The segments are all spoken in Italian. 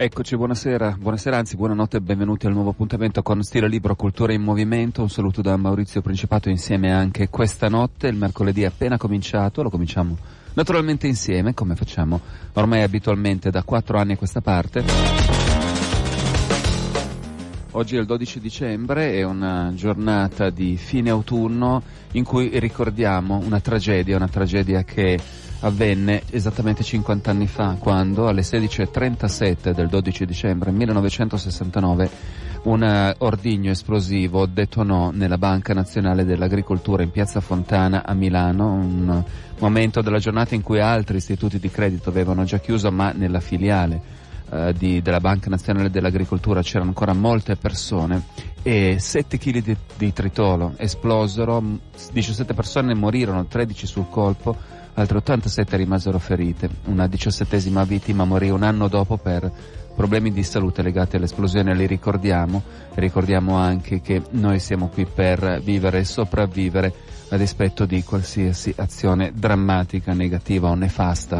Eccoci, buonasera, buonasera, anzi buonanotte e benvenuti al nuovo appuntamento con Stile Libro Cultura in Movimento. Un saluto da Maurizio Principato insieme anche questa notte, il mercoledì appena cominciato, lo cominciamo naturalmente insieme, come facciamo ormai abitualmente da quattro anni a questa parte. Oggi è il 12 dicembre, è una giornata di fine autunno in cui ricordiamo una tragedia, una tragedia che avvenne esattamente 50 anni fa, quando alle 16.37 del 12 dicembre 1969 un ordigno esplosivo detonò nella Banca Nazionale dell'Agricoltura in Piazza Fontana a Milano, un momento della giornata in cui altri istituti di credito avevano già chiuso, ma nella filiale eh, di, della Banca Nazionale dell'Agricoltura c'erano ancora molte persone e 7 kg di, di tritolo esplosero, 17 persone morirono, 13 sul colpo, altre 87 rimasero ferite. Una diciassettesima vittima morì un anno dopo per problemi di salute legati all'esplosione, li ricordiamo. Ricordiamo anche che noi siamo qui per vivere e sopravvivere a dispetto di qualsiasi azione drammatica, negativa o nefasta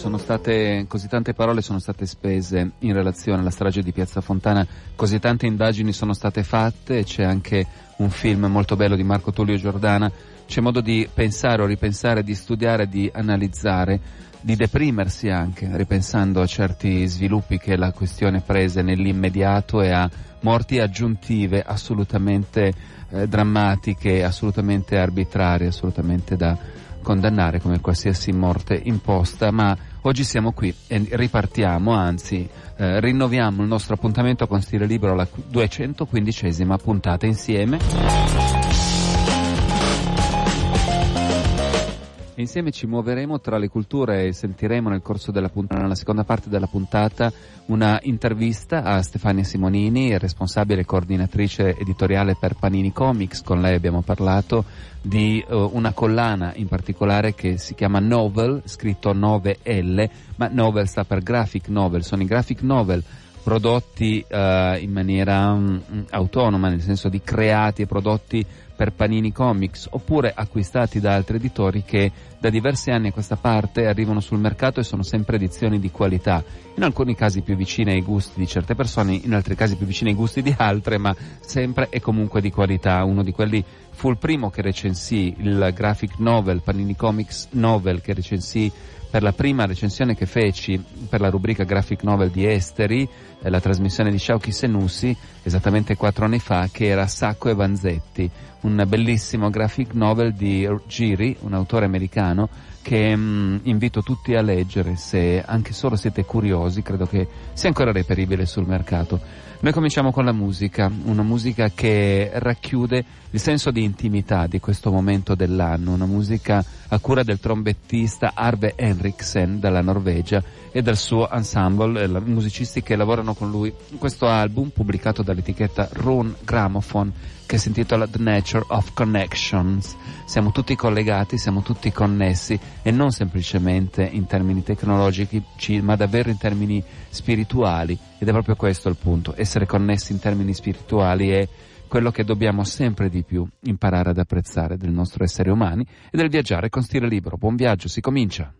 sono state così tante parole sono state spese in relazione alla strage di Piazza Fontana, così tante indagini sono state fatte, c'è anche un film molto bello di Marco Tullio Giordana, c'è modo di pensare o ripensare, di studiare, di analizzare, di deprimersi anche, ripensando a certi sviluppi che la questione prese nell'immediato e a morti aggiuntive assolutamente eh, drammatiche, assolutamente arbitrarie, assolutamente da condannare come qualsiasi morte imposta, ma oggi siamo qui e ripartiamo, anzi eh, rinnoviamo il nostro appuntamento con Stile Libero alla 215esima puntata insieme. Insieme ci muoveremo tra le culture e sentiremo nel corso della puntata, nella seconda parte della puntata, una intervista a Stefania Simonini, responsabile coordinatrice editoriale per Panini Comics. Con lei abbiamo parlato di uh, una collana in particolare che si chiama Novel, scritto 9L, ma Novel sta per graphic novel, sono i graphic novel prodotti uh, in maniera um, autonoma, nel senso di creati e prodotti per Panini Comics oppure acquistati da altri editori che da diversi anni a questa parte arrivano sul mercato e sono sempre edizioni di qualità, in alcuni casi più vicine ai gusti di certe persone, in altri casi più vicine ai gusti di altre, ma sempre e comunque di qualità. Uno di quelli fu il primo che recensì il graphic novel, Panini Comics Novel che recensì per la prima recensione che feci per la rubrica Graphic Novel di Esteri, eh, la trasmissione di Sciauchi Senussi, esattamente quattro anni fa, che era Sacco e Vanzetti, un bellissimo graphic novel di Giri, un autore americano, che mh, mm, invito tutti a leggere se anche solo siete curiosi, credo che sia ancora reperibile sul mercato. Noi cominciamo con la musica, una musica che racchiude il senso di intimità di questo momento dell'anno, una musica a cura del trombettista Arve Henriksen dalla Norvegia e del suo ensemble, eh, musicisti che lavorano con lui questo album pubblicato dall'etichetta Rune Gramophone che si intitola The Nature of Connections. Siamo tutti collegati, siamo tutti connessi e non semplicemente in termini tecnologici, ma davvero in termini spirituali. Ed è proprio questo il punto. Essere connessi in termini spirituali è quello che dobbiamo sempre di più imparare ad apprezzare del nostro essere umani e del viaggiare con stile libero. Buon viaggio, si comincia!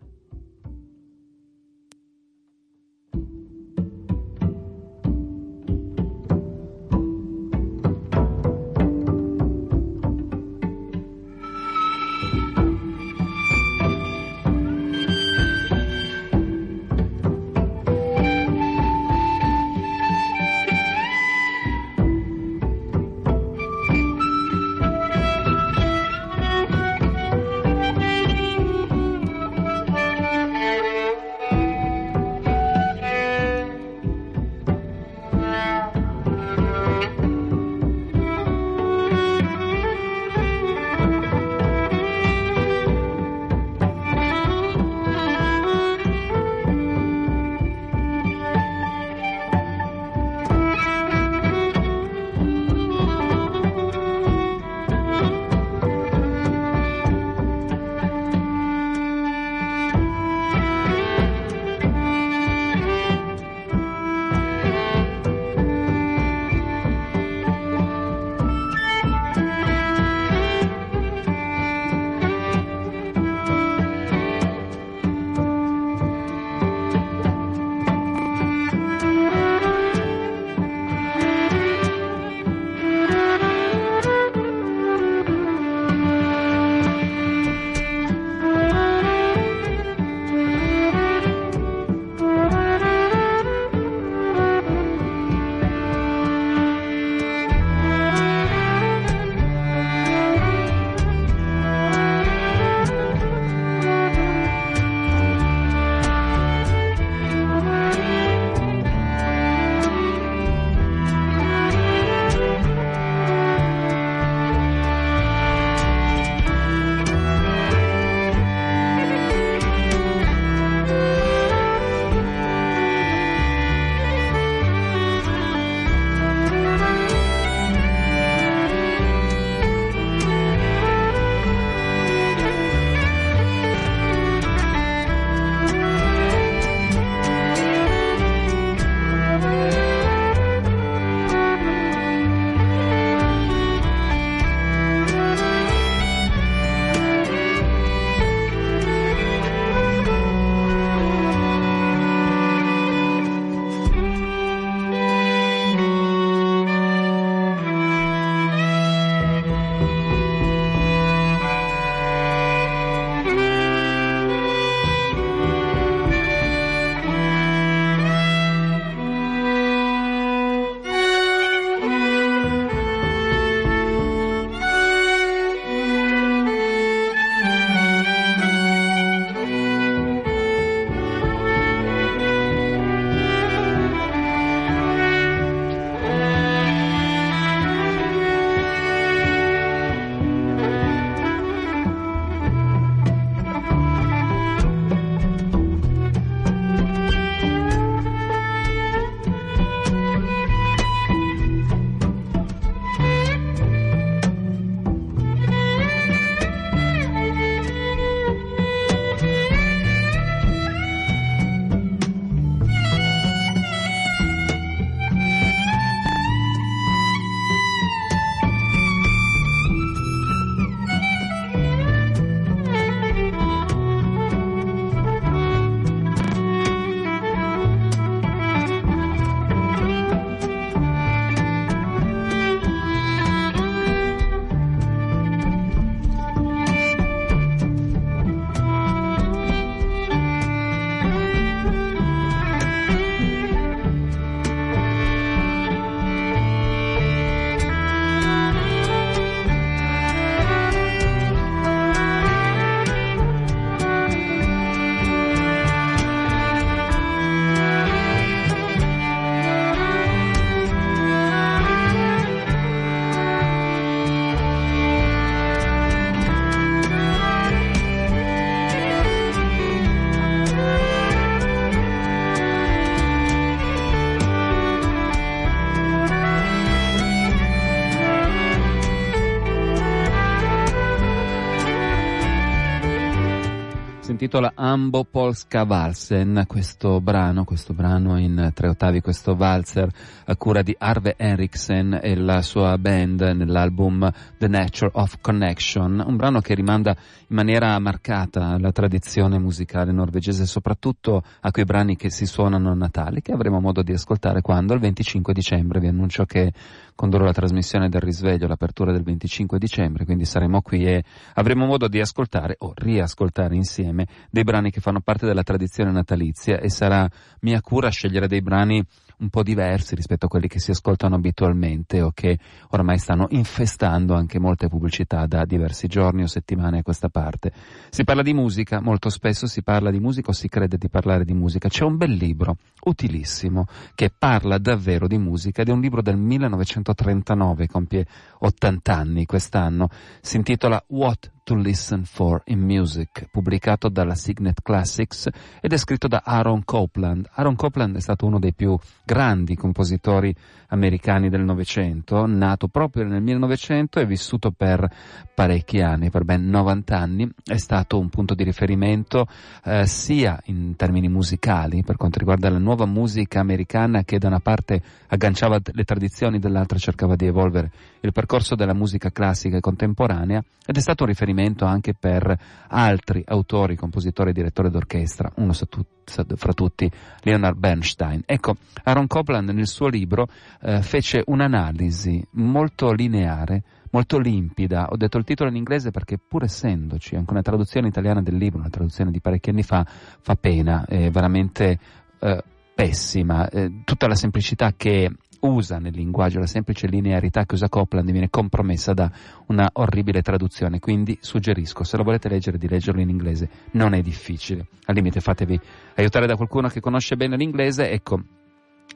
Intitola Ambo Polska Valsen, questo brano, questo brano in tre ottavi, questo valzer a cura di Arve Henriksen e la sua band nell'album The Nature of Connection, un brano che rimanda maniera marcata alla tradizione musicale norvegese, soprattutto a quei brani che si suonano a Natale, che avremo modo di ascoltare quando? Il 25 dicembre, vi annuncio che condurrò la trasmissione del risveglio, l'apertura del 25 dicembre, quindi saremo qui e avremo modo di ascoltare o riascoltare insieme dei brani che fanno parte della tradizione natalizia e sarà mia cura scegliere dei brani un po' diversi rispetto a quelli che si ascoltano abitualmente o che ormai stanno infestando anche molte pubblicità da diversi giorni o settimane a questa parte. Si parla di musica, molto spesso si parla di musica o si crede di parlare di musica. C'è un bel libro, utilissimo, che parla davvero di musica ed è un libro del 1939, compie 80 anni quest'anno, si intitola What to Listen for in Music, pubblicato dalla Signet Classics ed è scritto da Aaron Copland. Aaron Copland è stato uno dei più grandi compositori americani del Novecento, nato proprio nel 1900 e vissuto per parecchi anni, per ben 90 anni, è stato un punto di riferimento eh, sia in termini musicali, per quanto riguarda la nuova musica americana che da una parte agganciava le tradizioni, dall'altra cercava di evolvere il percorso della musica classica e contemporanea, ed è stato un riferimento anche per altri autori, compositori e direttori d'orchestra, uno fra tutti Leonard Bernstein. Ecco, Aaron Copland nel suo libro eh, fece un'analisi molto lineare, molto limpida. Ho detto il titolo in inglese perché pur essendoci anche una traduzione italiana del libro, una traduzione di parecchi anni fa, fa pena, è veramente eh, pessima. Eh, tutta la semplicità che usa nel linguaggio, la semplice linearità che usa Copland viene compromessa da una orribile traduzione, quindi suggerisco, se lo volete leggere, di leggerlo in inglese, non è difficile. Al limite fatevi aiutare da qualcuno che conosce bene l'inglese, ecco,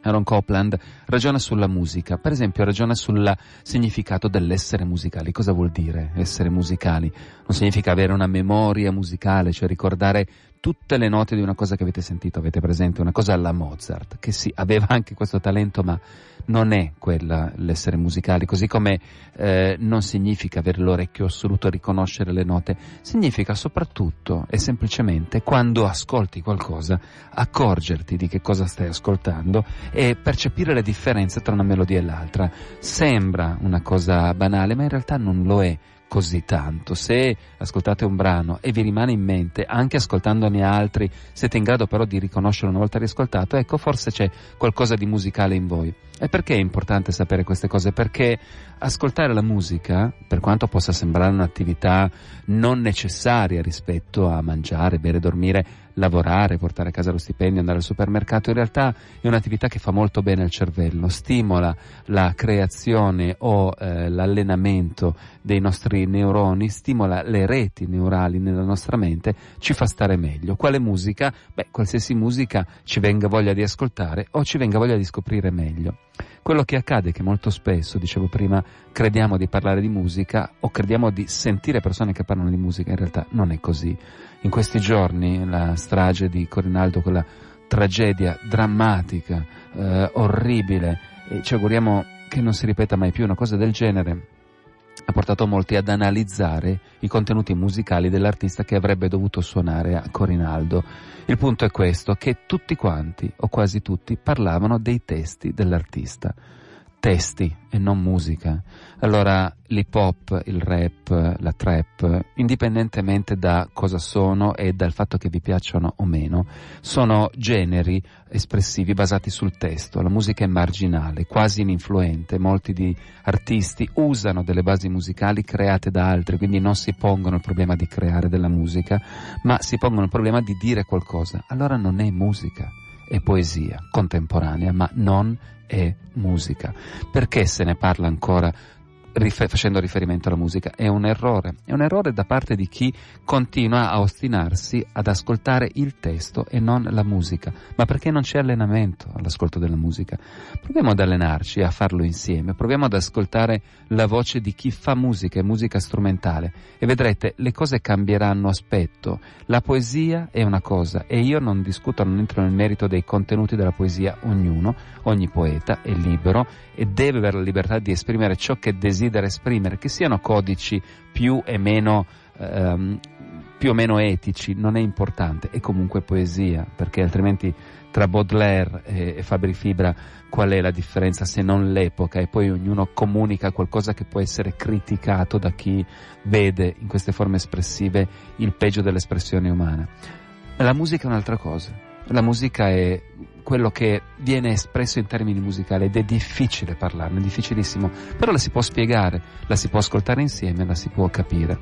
Aaron Copland ragiona sulla musica, per esempio ragiona sul significato dell'essere musicali. Cosa vuol dire essere musicali? Non significa avere una memoria musicale, cioè ricordare tutte le note di una cosa che avete sentito, avete presente una cosa alla Mozart, che sì, aveva anche questo talento, ma non è quella l'essere musicali, così come eh, non significa avere l'orecchio assoluto a riconoscere le note, significa soprattutto e semplicemente quando ascolti qualcosa accorgerti di che cosa stai ascoltando e percepire le differenze tra una melodia e l'altra. Sembra una cosa banale, ma in realtà non lo è così tanto. Se ascoltate un brano e vi rimane in mente, anche ascoltandone altri, siete in grado però di riconoscerlo una volta riascoltato, ecco forse c'è qualcosa di musicale in voi. E perché è importante sapere queste cose? Perché ascoltare la musica, per quanto possa sembrare un'attività non necessaria rispetto a mangiare, bere, dormire, lavorare, portare a casa lo stipendio, andare al supermercato, in realtà è un'attività che fa molto bene al cervello, stimola la creazione o eh, l'allenamento dei nostri neuroni, stimola le reti neurali nella nostra mente, ci fa stare meglio. Quale musica? Beh, qualsiasi musica ci venga voglia di ascoltare o ci venga voglia di scoprire meglio. Quello che accade è che molto spesso, dicevo prima, crediamo di parlare di musica o crediamo di sentire persone che parlano di musica, in realtà non è così. In questi giorni la strage di Corinaldo, quella tragedia drammatica, eh, orribile, e ci auguriamo che non si ripeta mai più una cosa del genere, ha portato molti ad analizzare i contenuti musicali dell'artista che avrebbe dovuto suonare a Corinaldo. Il punto è questo, che tutti quanti, o quasi tutti, parlavano dei testi dell'artista testi e non musica. Allora l'hip hop, il rap, la trap, indipendentemente da cosa sono e dal fatto che vi piacciono o meno, sono generi espressivi basati sul testo. La musica è marginale, quasi ininfluente. Molti di artisti usano delle basi musicali create da altri, quindi non si pongono il problema di creare della musica, ma si pongono il problema di dire qualcosa. Allora non è musica è poesia contemporanea, ma non è musica. Perché se ne parla ancora rifer- facendo riferimento alla musica. È un errore, è un errore da parte di chi continua a ostinarsi ad ascoltare il testo e non la musica, ma perché non c'è allenamento all'ascolto della musica. Proviamo ad allenarci a farlo insieme, proviamo ad ascoltare la voce di chi fa musica e musica strumentale e vedrete le cose cambieranno aspetto. La poesia è una cosa e io non discuto, non entro nel merito dei contenuti della poesia, ognuno, ogni poeta è libero e deve avere la libertà di esprimere ciò che desidera esprimere, che siano codici più e meno ehm, più o meno etici, non è importante, è comunque poesia, perché altrimenti tra Baudelaire e, e Fabri Fibra qual è la differenza se non l'epoca e poi ognuno comunica qualcosa che può essere criticato da chi vede in queste forme espressive il peggio dell'espressione umana. La musica è un'altra cosa, la musica è quello che viene espresso in termini musicali ed è difficile parlarne, difficilissimo, però la si può spiegare, la si può ascoltare insieme, la si può capire.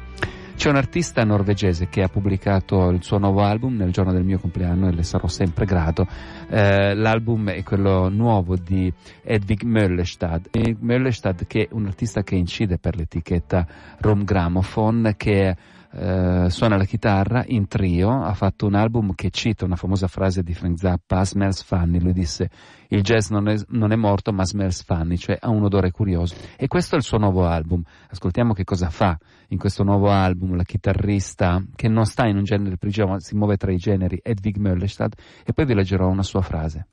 C'è un artista norvegese che ha pubblicato il suo nuovo album nel giorno del mio compleanno e le sarò sempre grato. Eh, l'album è quello nuovo di Edvig Möllestad. Möllestad che è un artista che incide per l'etichetta Rom Gramophone che eh, suona la chitarra in trio, ha fatto un album che cita una famosa frase di Frank Zappa, smells funny, lui disse il jazz non è, non è morto ma smells funny, cioè ha un odore curioso. E questo è il suo nuovo album. Ascoltiamo che cosa fa in questo nuovo album la chitarrista che non sta in un genere prigio ma si muove tra i generi, Edvig Möllestad, e poi vi leggerò una sua frase.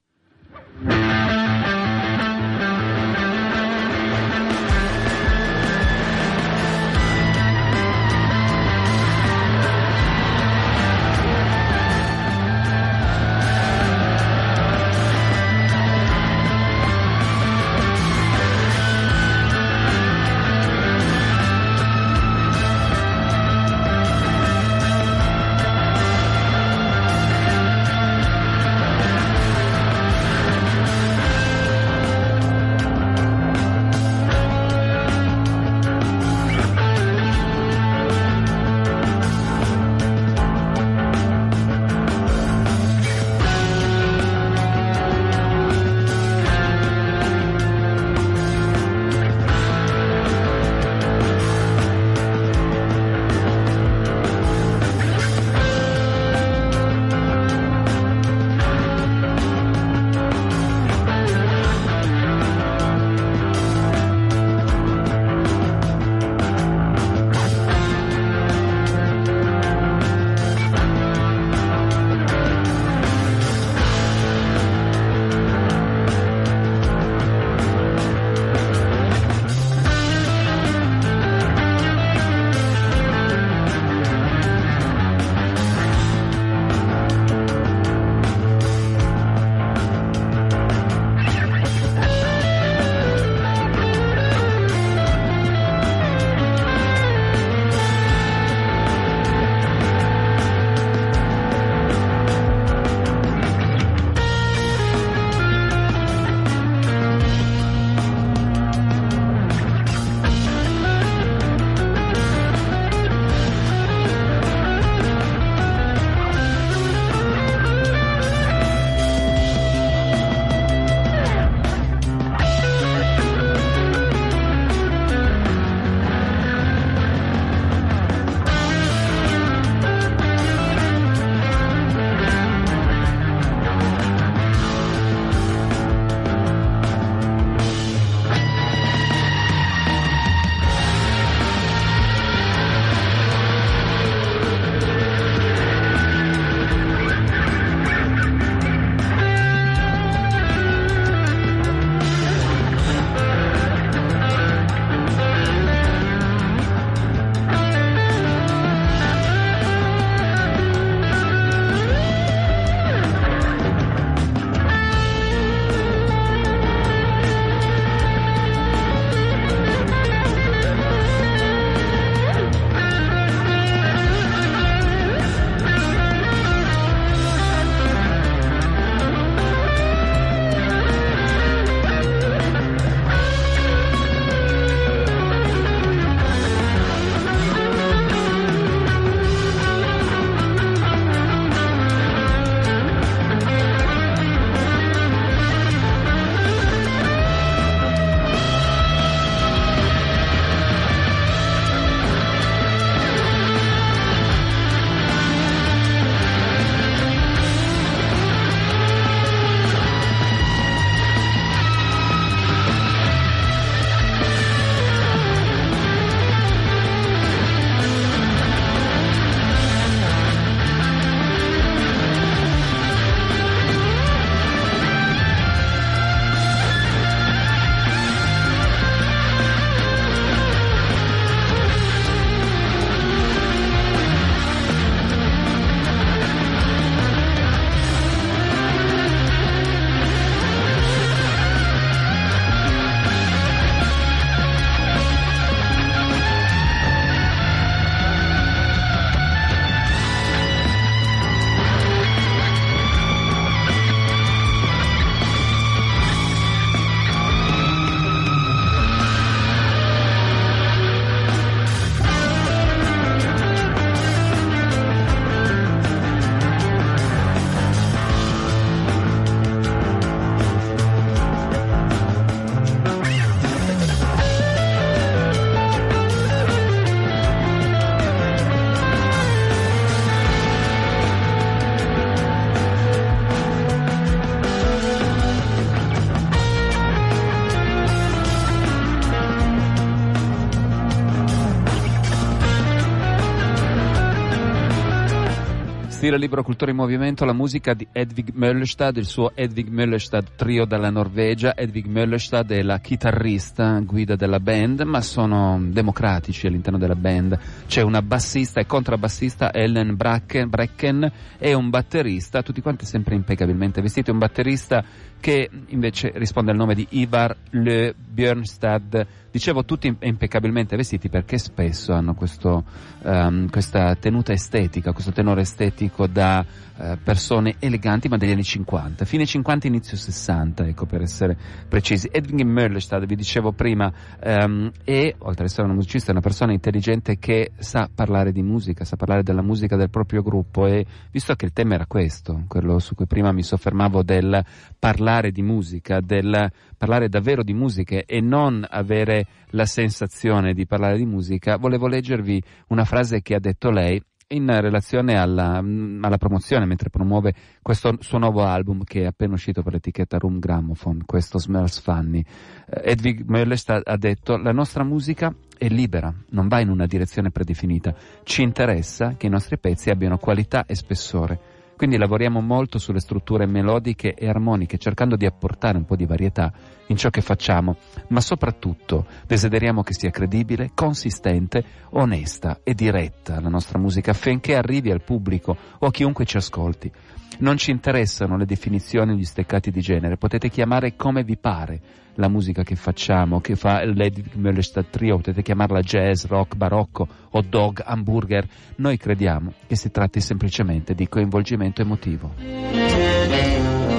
Stile Libro Cultura in Movimento, la musica di Edvig Möllerstad, il suo Edvig Möllerstad trio dalla Norvegia. Edvig Möllerstad è la chitarrista, guida della band, ma sono democratici all'interno della band. C'è una bassista e contrabbassista, Ellen Bracken, Brecken, e un batterista, tutti quanti sempre impeccabilmente vestiti. Un batterista che invece risponde al nome di Ivar Le Björnstad. Dicevo tutti impeccabilmente vestiti perché spesso hanno questo, um, questa tenuta estetica, questo tenore estetico da uh, persone eleganti ma degli anni 50, fine 50 inizio 60 ecco per essere precisi. Edwin Möllerstad vi dicevo prima um, è, oltre ad essere un musicista, è una persona intelligente che sa parlare di musica, sa parlare della musica del proprio gruppo e visto che il tema era questo, quello su cui prima mi soffermavo del parlare di musica, del parlare davvero di musica e non avere la sensazione di parlare di musica, volevo leggervi una frase che ha detto lei in relazione alla, mm, alla, promozione, mentre promuove questo suo nuovo album che è appena uscito per l'etichetta Room Gramophone, questo Smells Funny. Eh, Edwig Möllest ha detto la nostra musica è libera, non va in una direzione predefinita, ci interessa che i nostri pezzi abbiano qualità e spessore quindi lavoriamo molto sulle strutture melodiche e armoniche, cercando di apportare un po' di varietà in ciò che facciamo, ma soprattutto desideriamo che sia credibile, consistente, onesta e diretta la nostra musica affinché arrivi al pubblico o a chiunque ci ascolti. Non ci interessano le definizioni o gli steccati di genere, potete chiamare come vi pare la musica che facciamo, che fa Lady Möllestadt Trio, potete chiamarla jazz, rock, barocco, hot dog, hamburger. Noi crediamo che si tratti semplicemente di coinvolgimento emotivo.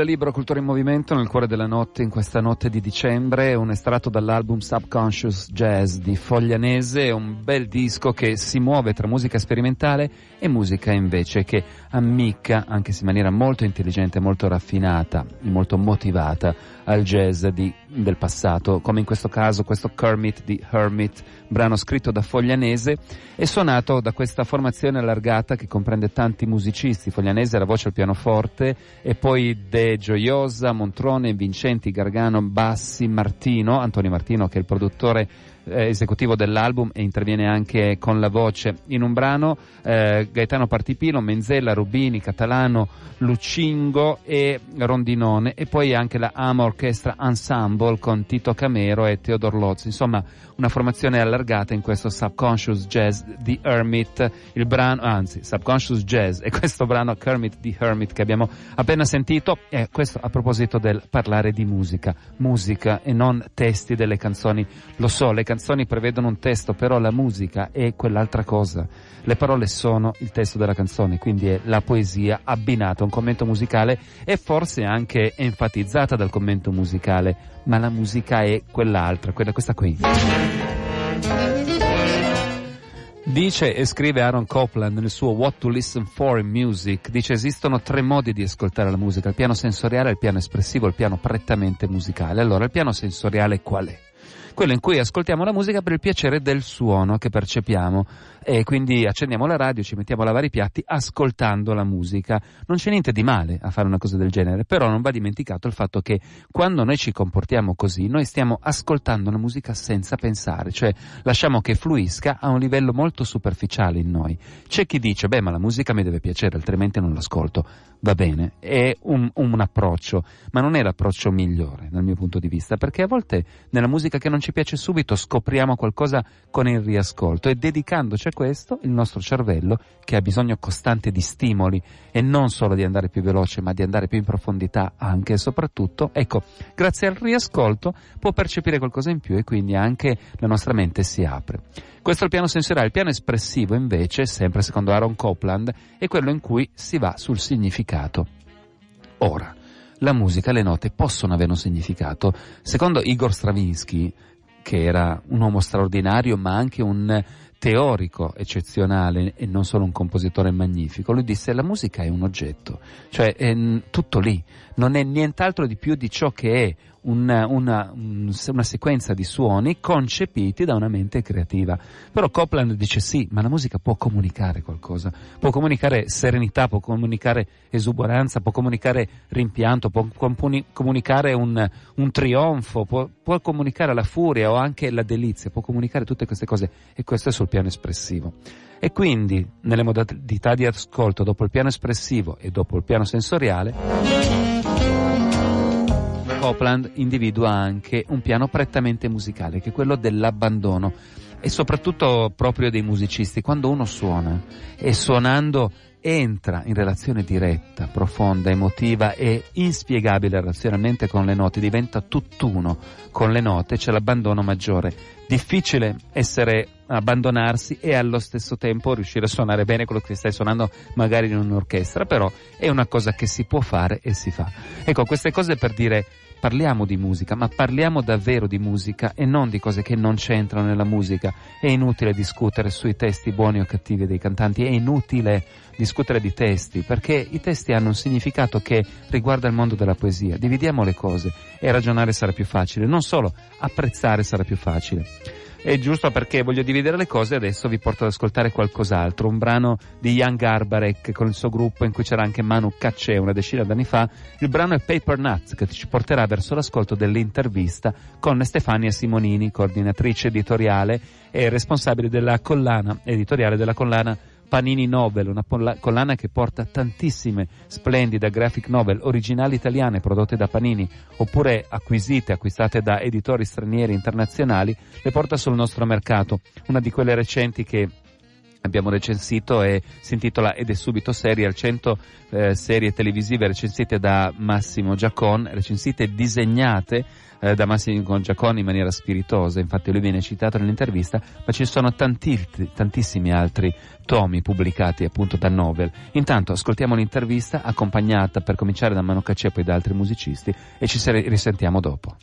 Stile libero, cultura in movimento nel cuore della notte, in questa notte di dicembre, un estratto dall'album Subconscious Jazz di Foglianese, un bel disco che si muove tra musica sperimentale e musica invece che ammicca, anche se in maniera molto intelligente, molto raffinata, molto motivata, al jazz di, del passato, come in questo caso questo Kermit di Hermit, brano scritto da Foglianese e suonato da questa formazione allargata che comprende tanti musicisti, Foglianese la voce al pianoforte e poi De Gioiosa, Montrone, Vincenti, Gargano, Bassi, Martino, Antonio Martino che è il produttore eh, esecutivo dell'album e interviene anche con la voce. In un brano eh, Gaetano Partipino, Menzella, Rubini, Catalano, Lucingo e Rondinone. E poi anche la Ama Orchestra Ensemble con Tito Camero e Teodor Lotz, insomma una formazione allargata in questo Subconscious Jazz di Hermit, il brano, anzi Subconscious Jazz e questo brano Kermit di Hermit che abbiamo appena sentito. E questo a proposito del parlare di musica, musica e non testi delle canzoni, lo so, le canzoni prevedono un testo, però la musica è quell'altra cosa. Le parole sono il testo della canzone, quindi è la poesia abbinata a un commento musicale e forse anche enfatizzata dal commento musicale, ma la musica è quell'altra, quella questa qui. Dice e scrive Aaron Copland nel suo What to Listen For in Music, dice esistono tre modi di ascoltare la musica, il piano sensoriale, il piano espressivo, il piano prettamente musicale. Allora, il piano sensoriale qual è? Quello in cui ascoltiamo la musica per il piacere del suono che percepiamo e quindi accendiamo la radio, ci mettiamo a lavare i piatti ascoltando la musica. Non c'è niente di male a fare una cosa del genere, però non va dimenticato il fatto che quando noi ci comportiamo così, noi stiamo ascoltando la musica senza pensare, cioè lasciamo che fluisca a un livello molto superficiale in noi. C'è chi dice, beh, ma la musica mi deve piacere, altrimenti non l'ascolto. Va bene, è un, un approccio, ma non è l'approccio migliore dal mio punto di vista, perché a volte nella musica che non ci piace subito scopriamo qualcosa con il riascolto e dedicandoci a questo il nostro cervello, che ha bisogno costante di stimoli e non solo di andare più veloce, ma di andare più in profondità anche e soprattutto, ecco, grazie al riascolto può percepire qualcosa in più e quindi anche la nostra mente si apre. Questo è il piano sensoriale. Il piano espressivo, invece, sempre secondo Aaron Copland, è quello in cui si va sul significato. Ora, la musica, le note possono avere un significato. Secondo Igor Stravinsky, che era un uomo straordinario, ma anche un teorico eccezionale e non solo un compositore magnifico, lui disse la musica è un oggetto, cioè è tutto lì, non è nient'altro di più di ciò che è una, una, una, sequenza di suoni concepiti da una mente creativa. Però Copland dice sì, ma la musica può comunicare qualcosa, può comunicare serenità, può comunicare esuberanza, può comunicare rimpianto, può comunicare un, un trionfo, può, può comunicare la furia o anche la delizia, può comunicare tutte queste cose e questo è sul piano espressivo. E quindi, nelle modalità di ascolto, dopo il piano espressivo e dopo il piano sensoriale, Copland individua anche un piano prettamente musicale, che è quello dell'abbandono e soprattutto proprio dei musicisti. Quando uno suona e suonando entra in relazione diretta, profonda, emotiva e inspiegabile relazionalmente con le note, diventa tutt'uno con le note, c'è l'abbandono maggiore. Difficile essere abbandonarsi e allo stesso tempo riuscire a suonare bene quello che stai suonando magari in un'orchestra, però è una cosa che si può fare e si fa. Ecco, queste cose per dire parliamo di musica, ma parliamo davvero di musica e non di cose che non c'entrano nella musica. È inutile discutere sui testi buoni o cattivi dei cantanti, è inutile discutere di testi, perché i testi hanno un significato che riguarda il mondo della poesia. Dividiamo le cose e ragionare sarà più facile, non solo apprezzare sarà più facile. E giusto perché voglio dividere le cose, adesso vi porto ad ascoltare qualcos'altro. Un brano di Young Arbarek con il suo gruppo in cui c'era anche Manu Cacce una decina d'anni fa. Il brano è Paper Nuts che ci porterà verso l'ascolto dell'intervista con Stefania Simonini, coordinatrice editoriale e responsabile della collana editoriale della collana Panini Novel, una collana che porta tantissime splendide graphic novel originali italiane prodotte da Panini oppure acquisite, acquistate da editori stranieri internazionali, le porta sul nostro mercato. Una di quelle recenti che abbiamo recensito e si intitola Ed è subito Serial 100 eh, serie televisive recensite da Massimo Giacon, recensite e disegnate eh, da Massimo Giacon in maniera spiritosa, infatti lui viene citato nell'intervista, ma ci sono tanti, tantissimi altri tomi pubblicati appunto da Novel. Intanto ascoltiamo l'intervista accompagnata per cominciare da Mano Caccia e poi da altri musicisti e ci risentiamo dopo.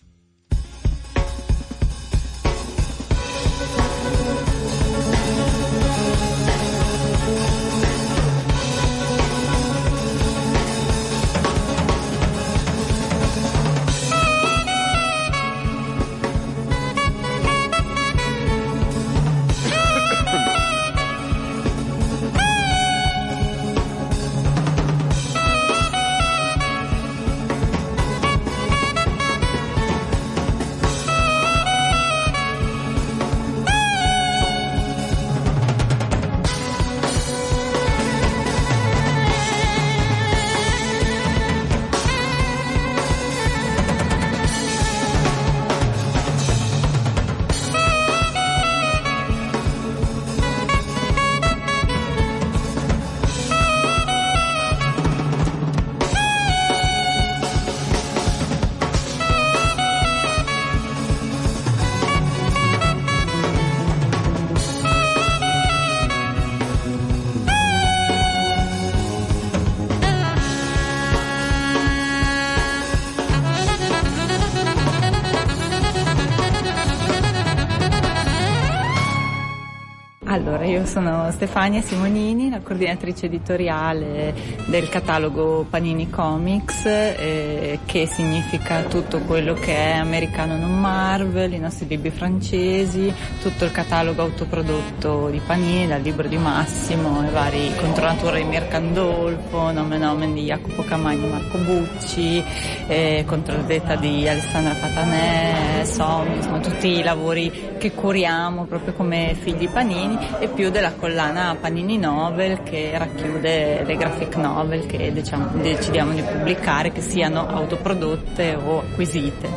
Stefania Simonini, la coordinatrice editoriale del catalogo Panini Comics, eh, che significa tutto quello che è americano non Marvel, i nostri libri francesi, tutto il catalogo autoprodotto di Panini, dal libro di Massimo, i vari Contronatura di Mircandolfo, Nomen Omen di Jacopo Camagni e Marco Bucci, eh, Controldetta di Alessandra Patanè, Somni, insomma tutti i lavori che curiamo proprio come figli Panini e più della collana Panini Novel che racchiude le graphic novel che diciamo, decidiamo di pubblicare, che siano autoprodotte o acquisite.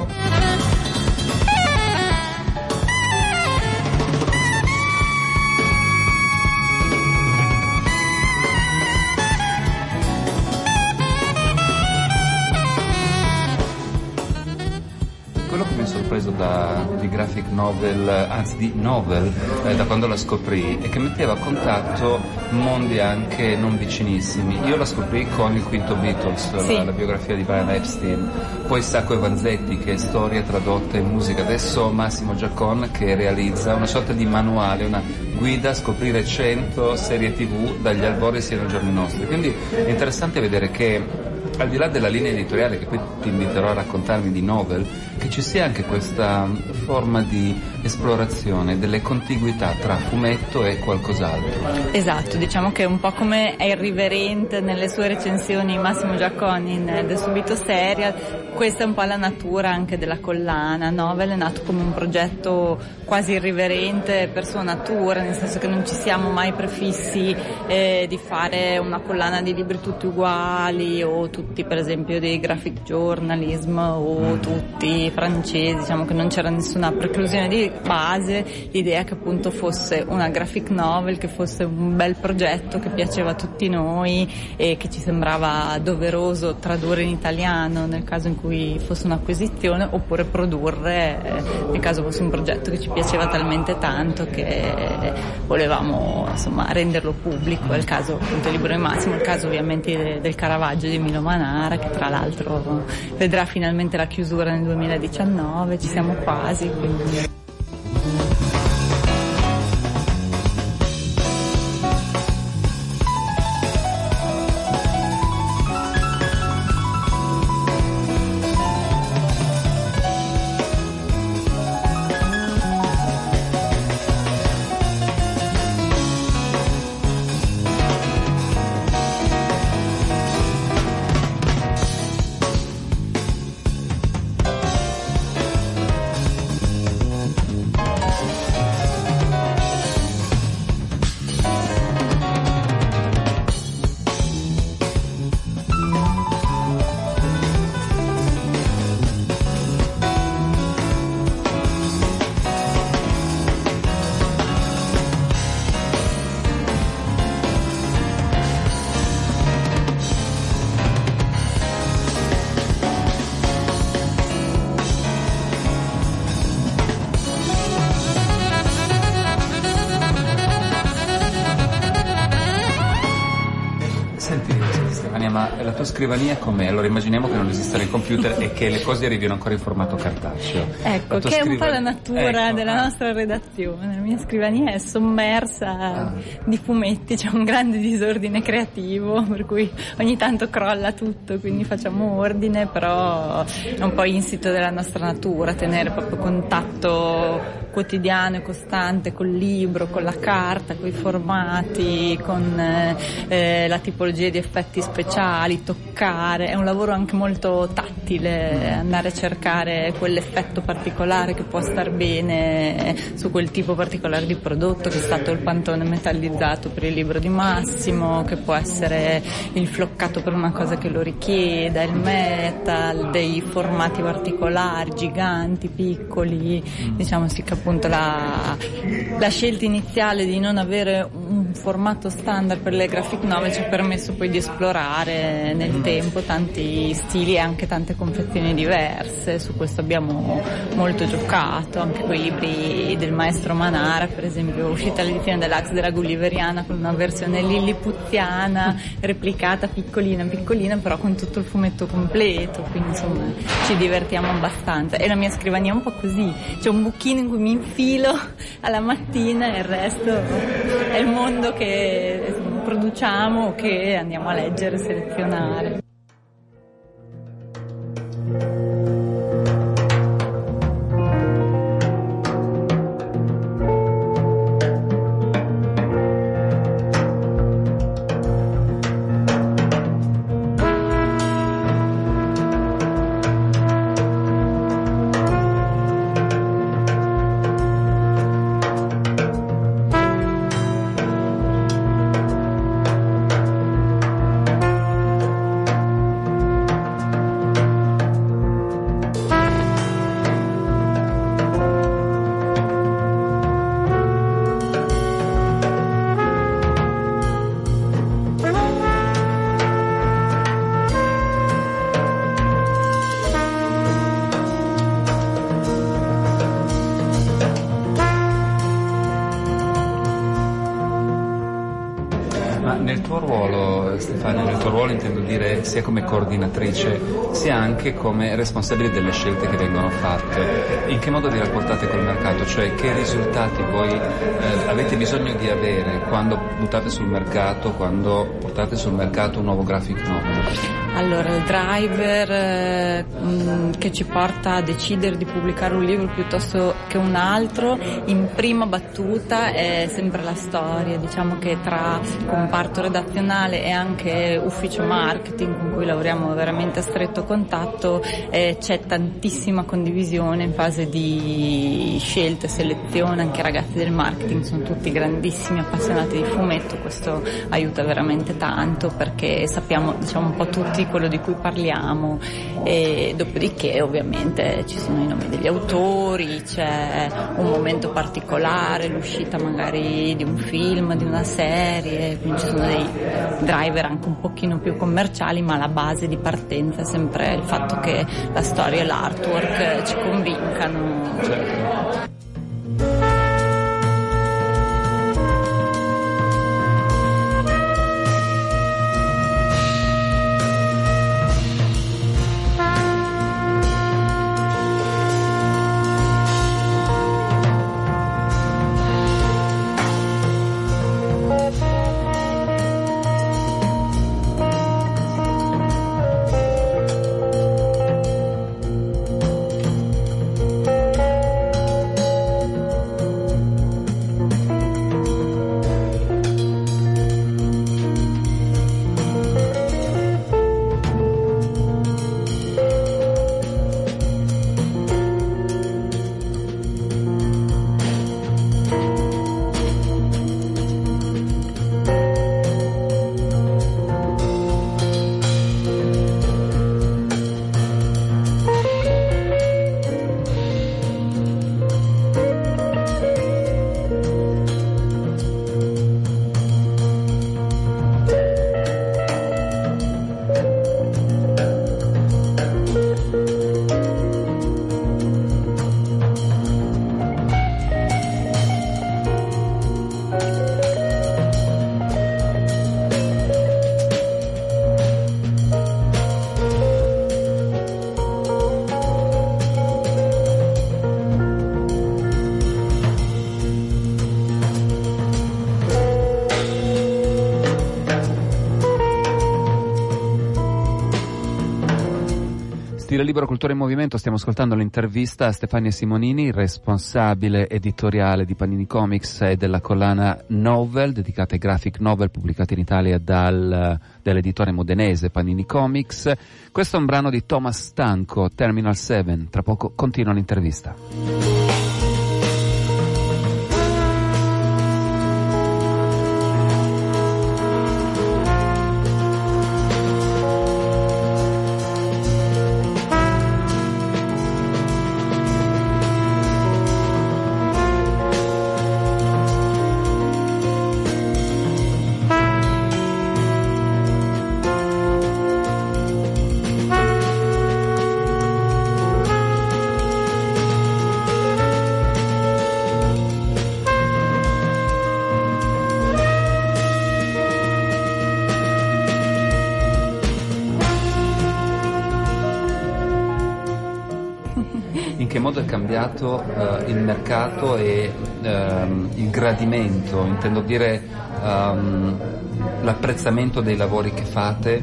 Da, di graphic novel, anzi di novel, eh, da quando la scoprì e che metteva a contatto mondi anche non vicinissimi. Io la scoprì con il quinto Beatles, sì. la, la, biografia di Brian Epstein, poi Sacco e Vanzetti che è storia tradotta in musica, adesso Massimo Giacon che realizza una sorta di manuale, una guida a scoprire 100 serie tv dagli albori sino ai giorni nostri. Quindi è interessante vedere che al di là della linea editoriale che poi ti inviterò a raccontarmi di novel, che ci sia anche questa forma di esplorazione delle contiguità tra fumetto e qualcos'altro. Esatto, diciamo che un po' come è irriverente nelle sue recensioni Massimo Giacconi in The Subito Serial, questa è un po' la natura anche della collana. Novel è nato come un progetto quasi irriverente per sua natura, nel senso che non ci siamo mai prefissi eh, di fare una collana di libri tutti uguali o tutti per esempio dei graphic journalism o mm. tutti francesi, diciamo che non c'era nessuna preclusione di base, l'idea che appunto fosse una graphic novel, che fosse un bel progetto che piaceva a tutti noi e che ci sembrava doveroso tradurre in italiano nel caso in cui fosse un'acquisizione oppure produrre eh, nel caso fosse un progetto che ci piaceva talmente tanto che volevamo insomma renderlo pubblico, è il caso appunto del libro di Massimo, il caso ovviamente del Caravaggio di Milo Manara che tra l'altro vedrà finalmente la chiusura nel 2019, ci siamo quasi. Quindi... scrivania com'è? Allora immaginiamo che non esistano i computer e che le cose arrivino ancora in formato cartaceo. Ecco, che scriva... è un po' la natura ecco, della ah. nostra redazione. La mia scrivania è sommersa ah. di fumetti, c'è un grande disordine creativo, per cui ogni tanto crolla tutto, quindi facciamo ordine, però è un po' insito della nostra natura, tenere proprio contatto quotidiano e costante col libro, con la carta, con i formati, con eh, la tipologia di effetti speciali, toccare, è un lavoro anche molto tattile, andare a cercare quell'effetto particolare che può star bene su quel tipo particolare di prodotto che è stato il pantone metallizzato per il libro di Massimo, che può essere il floccato per una cosa che lo richieda, il metal, dei formati particolari, giganti, piccoli, diciamo si capisce appunto la, la, scelta iniziale di non avere un formato standard per le graphic novel ci ha permesso poi di esplorare nel tempo tanti stili e anche tante confezioni diverse, su questo abbiamo molto giocato, anche con i libri del maestro Manara, per esempio uscita l'edizione dell'Ax della Gulliveriana con una versione lilliputiana replicata piccolina piccolina però con tutto il fumetto completo, quindi insomma ci divertiamo abbastanza. E la mia scrivania è un po' così, c'è un buchino in cui mi infilo alla mattina e il resto è il mondo che produciamo che andiamo a leggere e selezionare. Sia come coordinatrice sia anche come responsabile delle scelte che vengono fatte. In che modo vi rapportate col mercato? Cioè che risultati voi eh, avete bisogno di avere quando buttate sul mercato, quando portate sul mercato un nuovo graphic novel? Allora, il driver eh, mh, che ci porta a decidere di pubblicare un libro piuttosto che un altro, in prima battuta è sempre la storia, diciamo che tra comparto redazionale e anche ufficio marketing con cui lavoriamo veramente a stretto contatto eh, c'è tantissima condivisione in fase di scelta e selezione, anche i ragazzi del marketing sono tutti grandissimi appassionati di fumetto, questo aiuta veramente tanto perché sappiamo diciamo un po' tutti di quello di cui parliamo e dopodiché ovviamente ci sono i nomi degli autori, c'è un momento particolare, l'uscita magari di un film, di una serie, quindi ci sono dei driver anche un pochino più commerciali ma la base di partenza è sempre il fatto che la storia e l'artwork ci convincano. Stile Libero Cultura in Movimento stiamo ascoltando l'intervista a Stefania Simonini, responsabile editoriale di Panini Comics e della collana Novel, dedicata ai graphic novel pubblicati in Italia dal, dall'editore modenese Panini Comics. Questo è un brano di Thomas Stanco, Terminal 7. Tra poco continua l'intervista. Cambiato eh, il mercato e ehm, il gradimento, intendo dire um, l'apprezzamento dei lavori che fate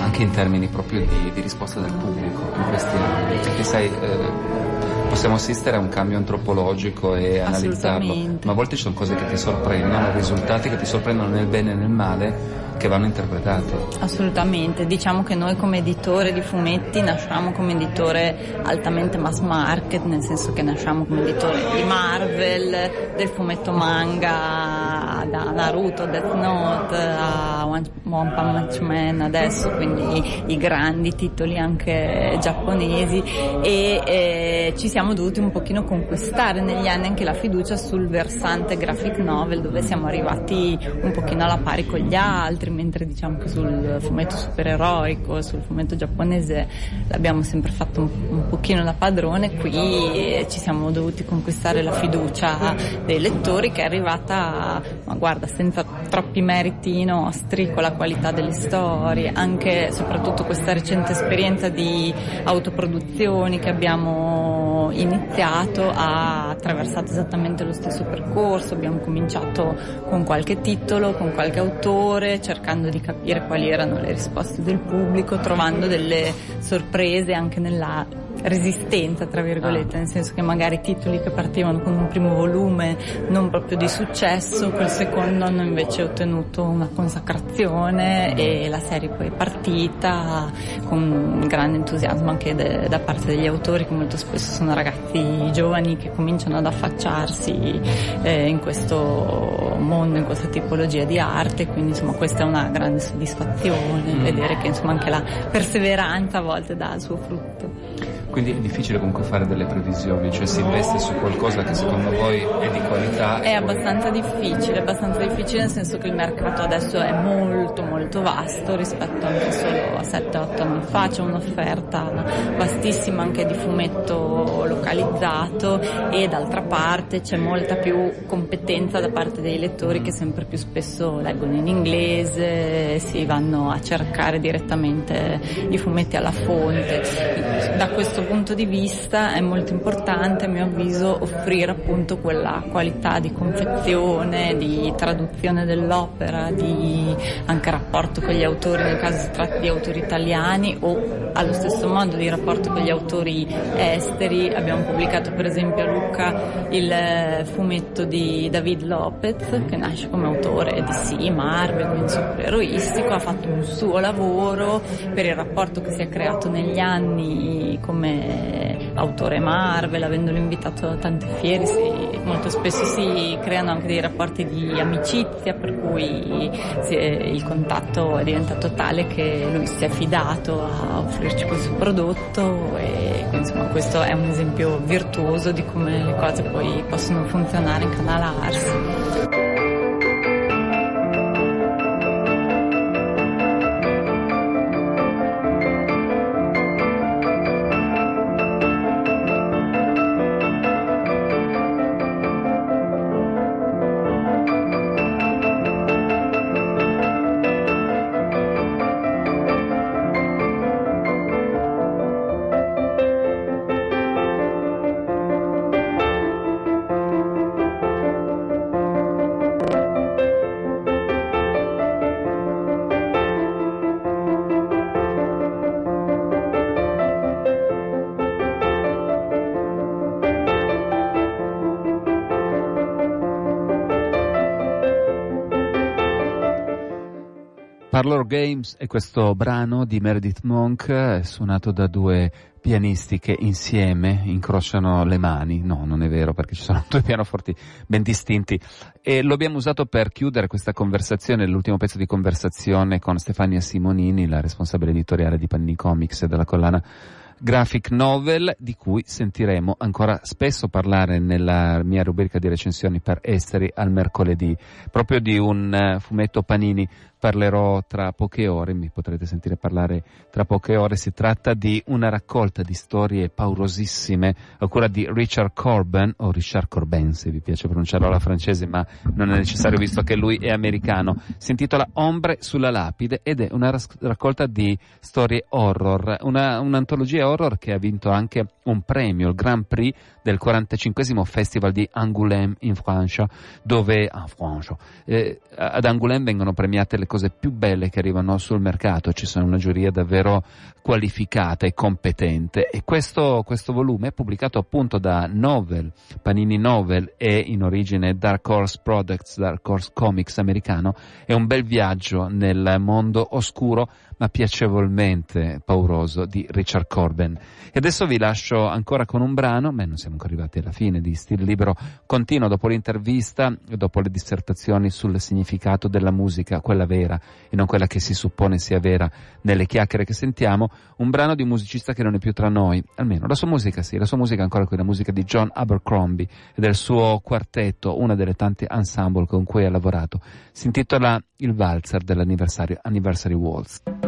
anche in termini proprio di, di risposta del pubblico in questi anni, perché sai eh, possiamo assistere a un cambio antropologico e analizzarlo, ma a volte ci sono cose che ti sorprendono, risultati che ti sorprendono nel bene e nel male che vanno interpretati. Assolutamente, diciamo che noi come editore di fumetti nasciamo come editore altamente mass market, nel senso che nasciamo come editore di Marvel, del fumetto manga, da Naruto, Death Note a One, Punch Man adesso, quindi i grandi titoli anche giapponesi. E eh, ci siamo dovuti un pochino conquistare negli anni anche la fiducia sul versante graphic novel dove siamo arrivati un pochino alla pari con gli altri mentre diciamo che sul fumetto supereroico, sul fumetto giapponese l'abbiamo sempre fatto un, un pochino da padrone, qui ci siamo dovuti conquistare la fiducia dei lettori che è arrivata, ma guarda, senza troppi meriti nostri, con la qualità delle storie, anche soprattutto questa recente esperienza di autoproduzioni che abbiamo iniziato ha attraversato esattamente lo stesso percorso, abbiamo cominciato con qualche titolo, con qualche autore, cercando di capire quali erano le risposte del pubblico, trovando delle sorprese anche nella resistenza, tra virgolette, ah. nel senso che magari titoli che partivano con un primo volume non proprio di successo, quel secondo hanno invece ottenuto una consacrazione e la serie poi è partita con grande entusiasmo anche de- da parte degli autori che molto spesso sono ragazzi giovani che cominciano ad affacciarsi eh, in questo mondo, in questa tipologia di arte, quindi insomma questa è una grande soddisfazione, mm. vedere che insomma anche la perseveranza a volte dà il suo frutto. Quindi è difficile comunque fare delle previsioni, cioè si investe su qualcosa che secondo voi è di qualità. È abbastanza difficile, abbastanza difficile nel senso che il mercato adesso è molto molto vasto rispetto anche solo a 7-8 anni fa, c'è un'offerta vastissima anche di fumetto localizzato e d'altra parte c'è molta più competenza da parte dei lettori che sempre più spesso leggono in inglese, si vanno a cercare direttamente i fumetti alla fonte. Da questo punto di vista è molto importante a mio avviso offrire appunto quella qualità di confezione, di traduzione dell'opera, di anche rapporto con gli autori nel caso si tratti di autori italiani o allo stesso modo di rapporto con gli autori esteri. Abbiamo pubblicato per esempio a Lucca il fumetto di David Lopez che nasce come autore di sì, Marvel, quindi supereroistico, ha fatto un suo lavoro per il rapporto che si è creato negli anni come autore Marvel, avendolo invitato a tante fiere, si, molto spesso si creano anche dei rapporti di amicizia per cui è, il contatto è diventato tale che lui si è fidato a offrirci questo prodotto e insomma questo è un esempio virtuoso di come le cose poi possono funzionare in Parlor Games è questo brano di Meredith Monk suonato da due pianisti che insieme incrociano le mani. No, non è vero perché ci sono due pianoforti ben distinti e lo abbiamo usato per chiudere questa conversazione, l'ultimo pezzo di conversazione con Stefania Simonini, la responsabile editoriale di Panini Comics e della collana graphic novel di cui sentiremo ancora spesso parlare nella mia rubrica di recensioni per esteri al mercoledì, proprio di un uh, fumetto Panini parlerò tra poche ore, mi potrete sentire parlare tra poche ore, si tratta di una raccolta di storie paurosissime a cura di Richard Corben, o Richard Corben se vi piace pronunciarlo alla francese, ma non è necessario visto che lui è americano, si intitola Ombre sulla lapide ed è una raccolta di storie horror, una, un'antologia horror che ha vinto anche un premio, il Grand Prix del 45 Festival di Angoulême in Francia, dove ah, Francia, eh, ad Angoulême vengono premiate le cose più belle che arrivano sul mercato, ci sono una giuria davvero qualificata e competente. E questo, questo volume è pubblicato appunto da Novel, Panini Novel e in origine Dark Horse Products, Dark Horse Comics americano, è un bel viaggio nel mondo oscuro ma piacevolmente pauroso di Richard Corben. E adesso vi lascio ancora con un brano, ma non siamo ancora arrivati alla fine di Stile Libero, continuo dopo l'intervista, dopo le dissertazioni sul significato della musica, quella vera e non quella che si suppone sia vera nelle chiacchiere che sentiamo, un brano di un musicista che non è più tra noi, almeno la sua musica sì, la sua musica è ancora quella musica di John Abercrombie e del suo quartetto, una delle tante ensemble con cui ha lavorato. Si intitola Il valzer dell'anniversario Anniversary Waltz.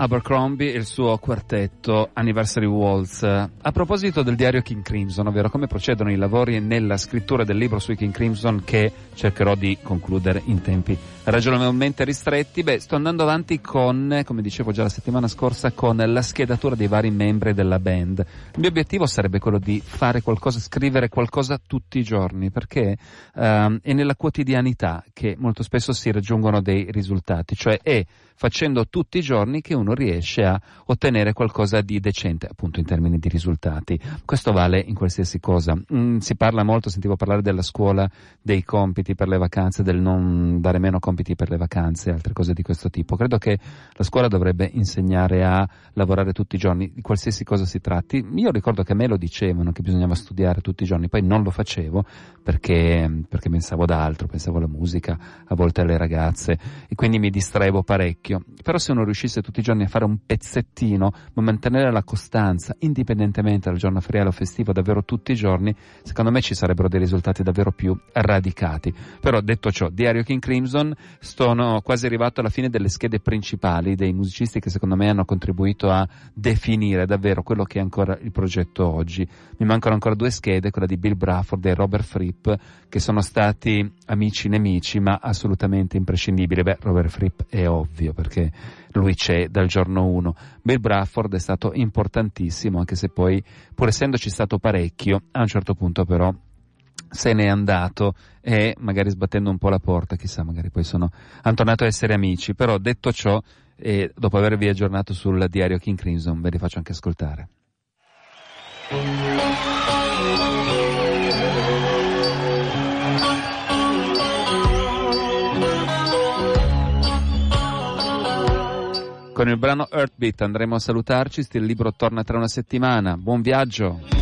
Abercrombie e il suo quartetto Anniversary Waltz. A proposito del diario King Crimson, ovvero come procedono i lavori nella scrittura del libro sui King Crimson che cercherò di concludere in tempi ragionevolmente ristretti, beh, sto andando avanti con, come dicevo già la settimana scorsa, con la schedatura dei vari membri della band. Il mio obiettivo sarebbe quello di fare qualcosa, scrivere qualcosa tutti i giorni, perché uh, è nella quotidianità che molto spesso si raggiungono dei risultati, cioè è facendo tutti i giorni che uno riesce a ottenere qualcosa di decente, appunto in termini di risultati. Questo vale in qualsiasi cosa. Mm, si parla molto, sentivo parlare della scuola, dei compiti per le vacanze, del non dare meno compiti per le vacanze altre cose di questo tipo. Credo che la scuola dovrebbe insegnare a lavorare tutti i giorni, di qualsiasi cosa si tratti. Io ricordo che a me lo dicevano che bisognava studiare tutti i giorni, poi non lo facevo perché, perché pensavo ad altro, pensavo alla musica, a volte alle ragazze e quindi mi distraevo parecchio, però se uno riuscisse tutti i giorni a fare un pezzettino, ma mantenere la costanza, indipendentemente dal giorno feriale o festivo, davvero tutti i giorni, secondo me ci sarebbero dei risultati davvero più radicati. Però detto ciò, Diario King Crimson, sono quasi arrivato alla fine delle schede principali dei musicisti che secondo me hanno contribuito a definire davvero quello che è ancora il progetto oggi. Mi mancano ancora due schede, quella di Bill Brafford e Robert Fripp, che sono stati amici nemici, ma assolutamente imprescindibili. Beh, Robert Fripp è ovvio, perché lui c'è dal giorno 1. Bill Brafford è stato importantissimo, anche se poi, pur essendoci stato parecchio, a un certo punto però se n'è andato e magari sbattendo un po' la porta, chissà, magari poi sono, hanno tornato a essere amici, però detto ciò, e dopo avervi aggiornato sul diario King Crimson, ve li faccio anche ascoltare. Con il brano Earthbeat andremo a salutarci, il libro torna tra una settimana. Buon viaggio!